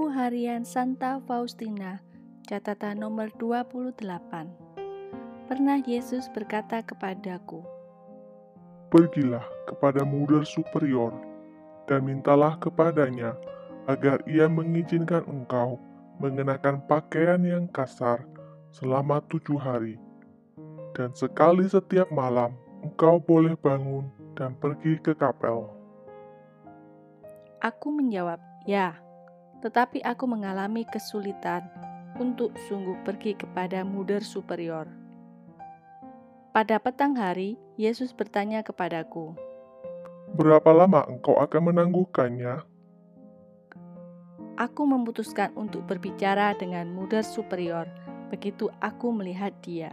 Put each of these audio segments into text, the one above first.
Buku Harian Santa Faustina, catatan nomor 28. Pernah Yesus berkata kepadaku, Pergilah kepada muda superior dan mintalah kepadanya agar ia mengizinkan engkau mengenakan pakaian yang kasar selama tujuh hari. Dan sekali setiap malam engkau boleh bangun dan pergi ke kapel. Aku menjawab, ya, tetapi aku mengalami kesulitan untuk sungguh pergi kepada muda superior. Pada petang hari, Yesus bertanya kepadaku, Berapa lama engkau akan menangguhkannya? Aku memutuskan untuk berbicara dengan muda superior begitu aku melihat dia.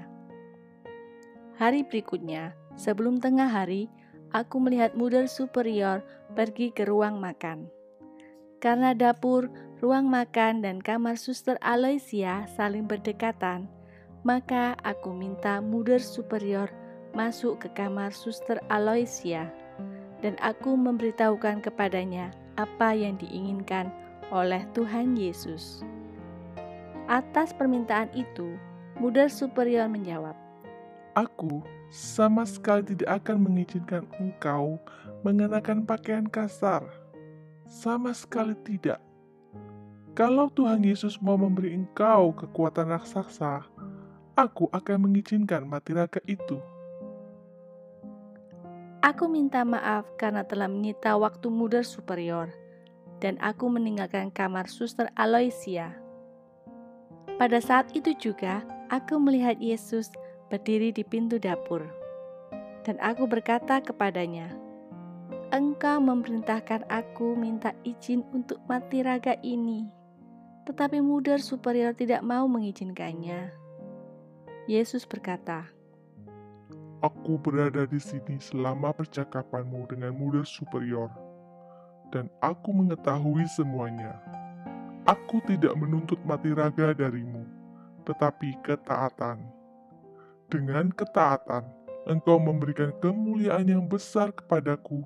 Hari berikutnya, sebelum tengah hari, aku melihat muda superior pergi ke ruang makan. Karena dapur, ruang makan, dan kamar suster Aloysia saling berdekatan, maka aku minta muda superior masuk ke kamar suster Aloysia, dan aku memberitahukan kepadanya apa yang diinginkan oleh Tuhan Yesus. Atas permintaan itu, muda superior menjawab, Aku sama sekali tidak akan mengizinkan engkau mengenakan pakaian kasar. Sama sekali tidak. Kalau Tuhan Yesus mau memberi engkau kekuatan raksasa, aku akan mengizinkan mati raga itu. Aku minta maaf karena telah menyita waktu muda superior, dan aku meninggalkan kamar suster Aloysia. Pada saat itu juga, aku melihat Yesus berdiri di pintu dapur. Dan aku berkata kepadanya, Engkau memerintahkan aku minta izin untuk mati raga ini, tetapi muda superior tidak mau mengizinkannya. Yesus berkata, Aku berada di sini selama percakapanmu dengan muda superior, dan aku mengetahui semuanya. Aku tidak menuntut mati raga darimu, tetapi ketaatan dengan ketaatan, engkau memberikan kemuliaan yang besar kepadaku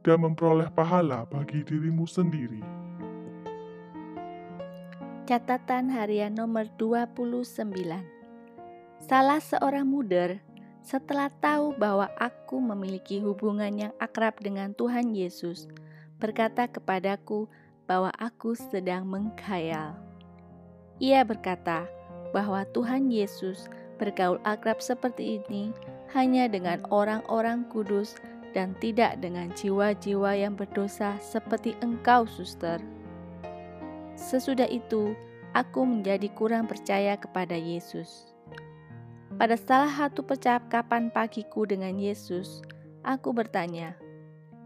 dan memperoleh pahala bagi dirimu sendiri. Catatan harian nomor 29 Salah seorang muda setelah tahu bahwa aku memiliki hubungan yang akrab dengan Tuhan Yesus, berkata kepadaku bahwa aku sedang mengkhayal. Ia berkata bahwa Tuhan Yesus bergaul akrab seperti ini hanya dengan orang-orang kudus dan tidak dengan jiwa-jiwa yang berdosa seperti engkau, suster. Sesudah itu, aku menjadi kurang percaya kepada Yesus. Pada salah satu percakapan pagiku dengan Yesus, aku bertanya,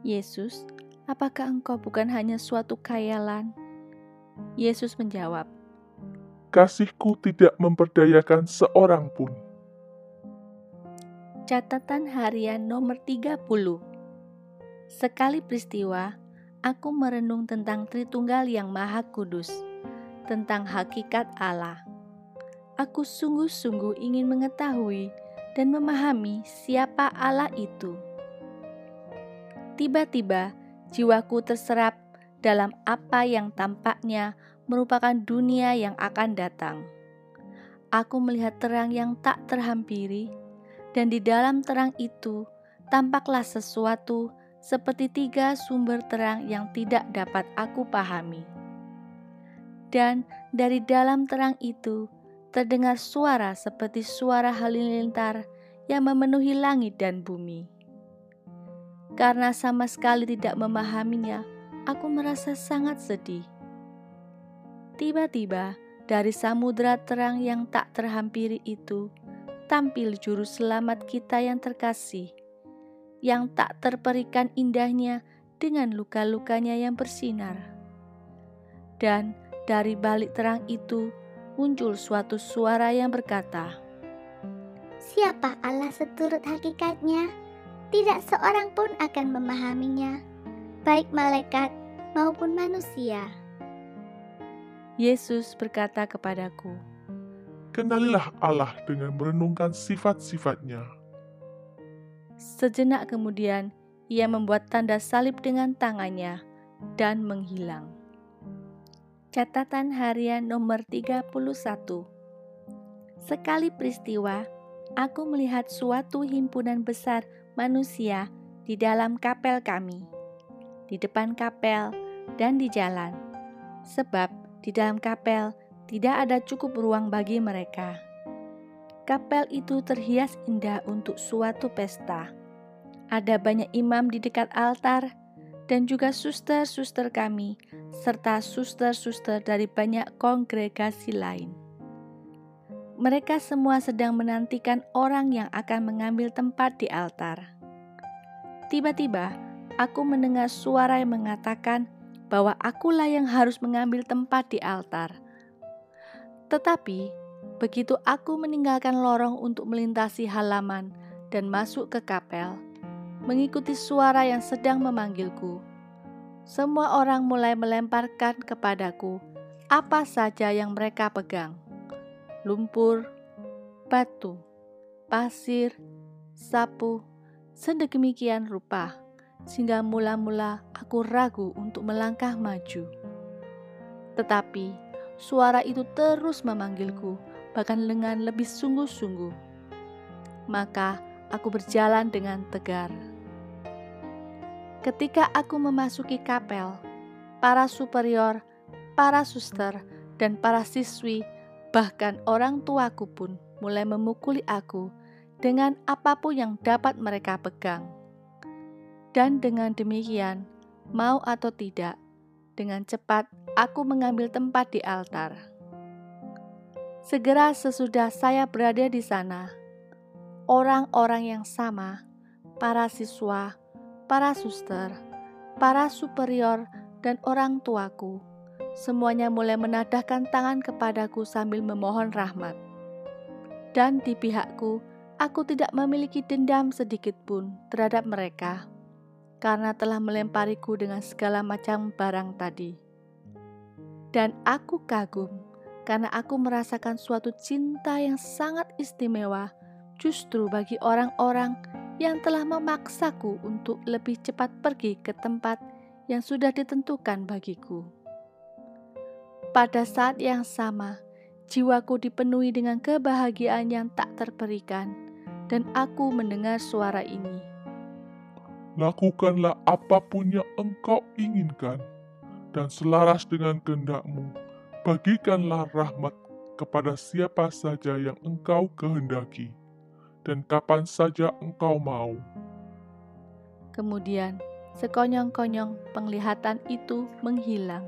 "Yesus, apakah engkau bukan hanya suatu khayalan?" Yesus menjawab, kasihku tidak memperdayakan seorang pun. Catatan harian nomor 30 Sekali peristiwa, aku merenung tentang Tritunggal yang Maha Kudus, tentang hakikat Allah. Aku sungguh-sungguh ingin mengetahui dan memahami siapa Allah itu. Tiba-tiba, jiwaku terserap dalam apa yang tampaknya merupakan dunia yang akan datang. Aku melihat terang yang tak terhampiri, dan di dalam terang itu tampaklah sesuatu seperti tiga sumber terang yang tidak dapat aku pahami. Dan dari dalam terang itu terdengar suara seperti suara halilintar yang memenuhi langit dan bumi. Karena sama sekali tidak memahaminya, aku merasa sangat sedih Tiba-tiba, dari samudera terang yang tak terhampiri itu, tampil juru selamat kita yang terkasih, yang tak terperikan indahnya dengan luka-lukanya yang bersinar. Dan dari balik terang itu muncul suatu suara yang berkata, Siapa Allah seturut hakikatnya? Tidak seorang pun akan memahaminya, baik malaikat maupun manusia. Yesus berkata kepadaku, Kenalilah Allah dengan merenungkan sifat-sifatnya. Sejenak kemudian, ia membuat tanda salib dengan tangannya dan menghilang. Catatan harian nomor 31 Sekali peristiwa, aku melihat suatu himpunan besar manusia di dalam kapel kami, di depan kapel dan di jalan, sebab di dalam kapel tidak ada cukup ruang bagi mereka. Kapel itu terhias indah untuk suatu pesta. Ada banyak imam di dekat altar dan juga suster-suster kami, serta suster-suster dari banyak kongregasi lain. Mereka semua sedang menantikan orang yang akan mengambil tempat di altar. Tiba-tiba, aku mendengar suara yang mengatakan bahwa akulah yang harus mengambil tempat di altar. Tetapi, begitu aku meninggalkan lorong untuk melintasi halaman dan masuk ke kapel, mengikuti suara yang sedang memanggilku. Semua orang mulai melemparkan kepadaku apa saja yang mereka pegang: lumpur, batu, pasir, sapu, sedemikian rupa, sehingga mula-mula aku ragu untuk melangkah maju. Tetapi suara itu terus memanggilku, bahkan dengan lebih sungguh-sungguh. Maka aku berjalan dengan tegar. Ketika aku memasuki kapel, para superior, para suster, dan para siswi, bahkan orang tuaku pun mulai memukuli aku dengan apa pun yang dapat mereka pegang. Dan dengan demikian, mau atau tidak, dengan cepat aku mengambil tempat di altar. Segera sesudah saya berada di sana, orang-orang yang sama, para siswa, para suster, para superior, dan orang tuaku. Semuanya mulai menadahkan tangan kepadaku sambil memohon rahmat. Dan di pihakku, aku tidak memiliki dendam sedikit pun terhadap mereka, karena telah melempariku dengan segala macam barang tadi. Dan aku kagum karena aku merasakan suatu cinta yang sangat istimewa justru bagi orang-orang yang telah memaksaku untuk lebih cepat pergi ke tempat yang sudah ditentukan bagiku. Pada saat yang sama, jiwaku dipenuhi dengan kebahagiaan yang tak terperikan, dan aku mendengar suara ini. Lakukanlah apa pun yang engkau inginkan, dan selaras dengan kehendakmu, bagikanlah rahmat kepada siapa saja yang engkau kehendaki dan kapan saja engkau mau. Kemudian, sekonyong-konyong penglihatan itu menghilang.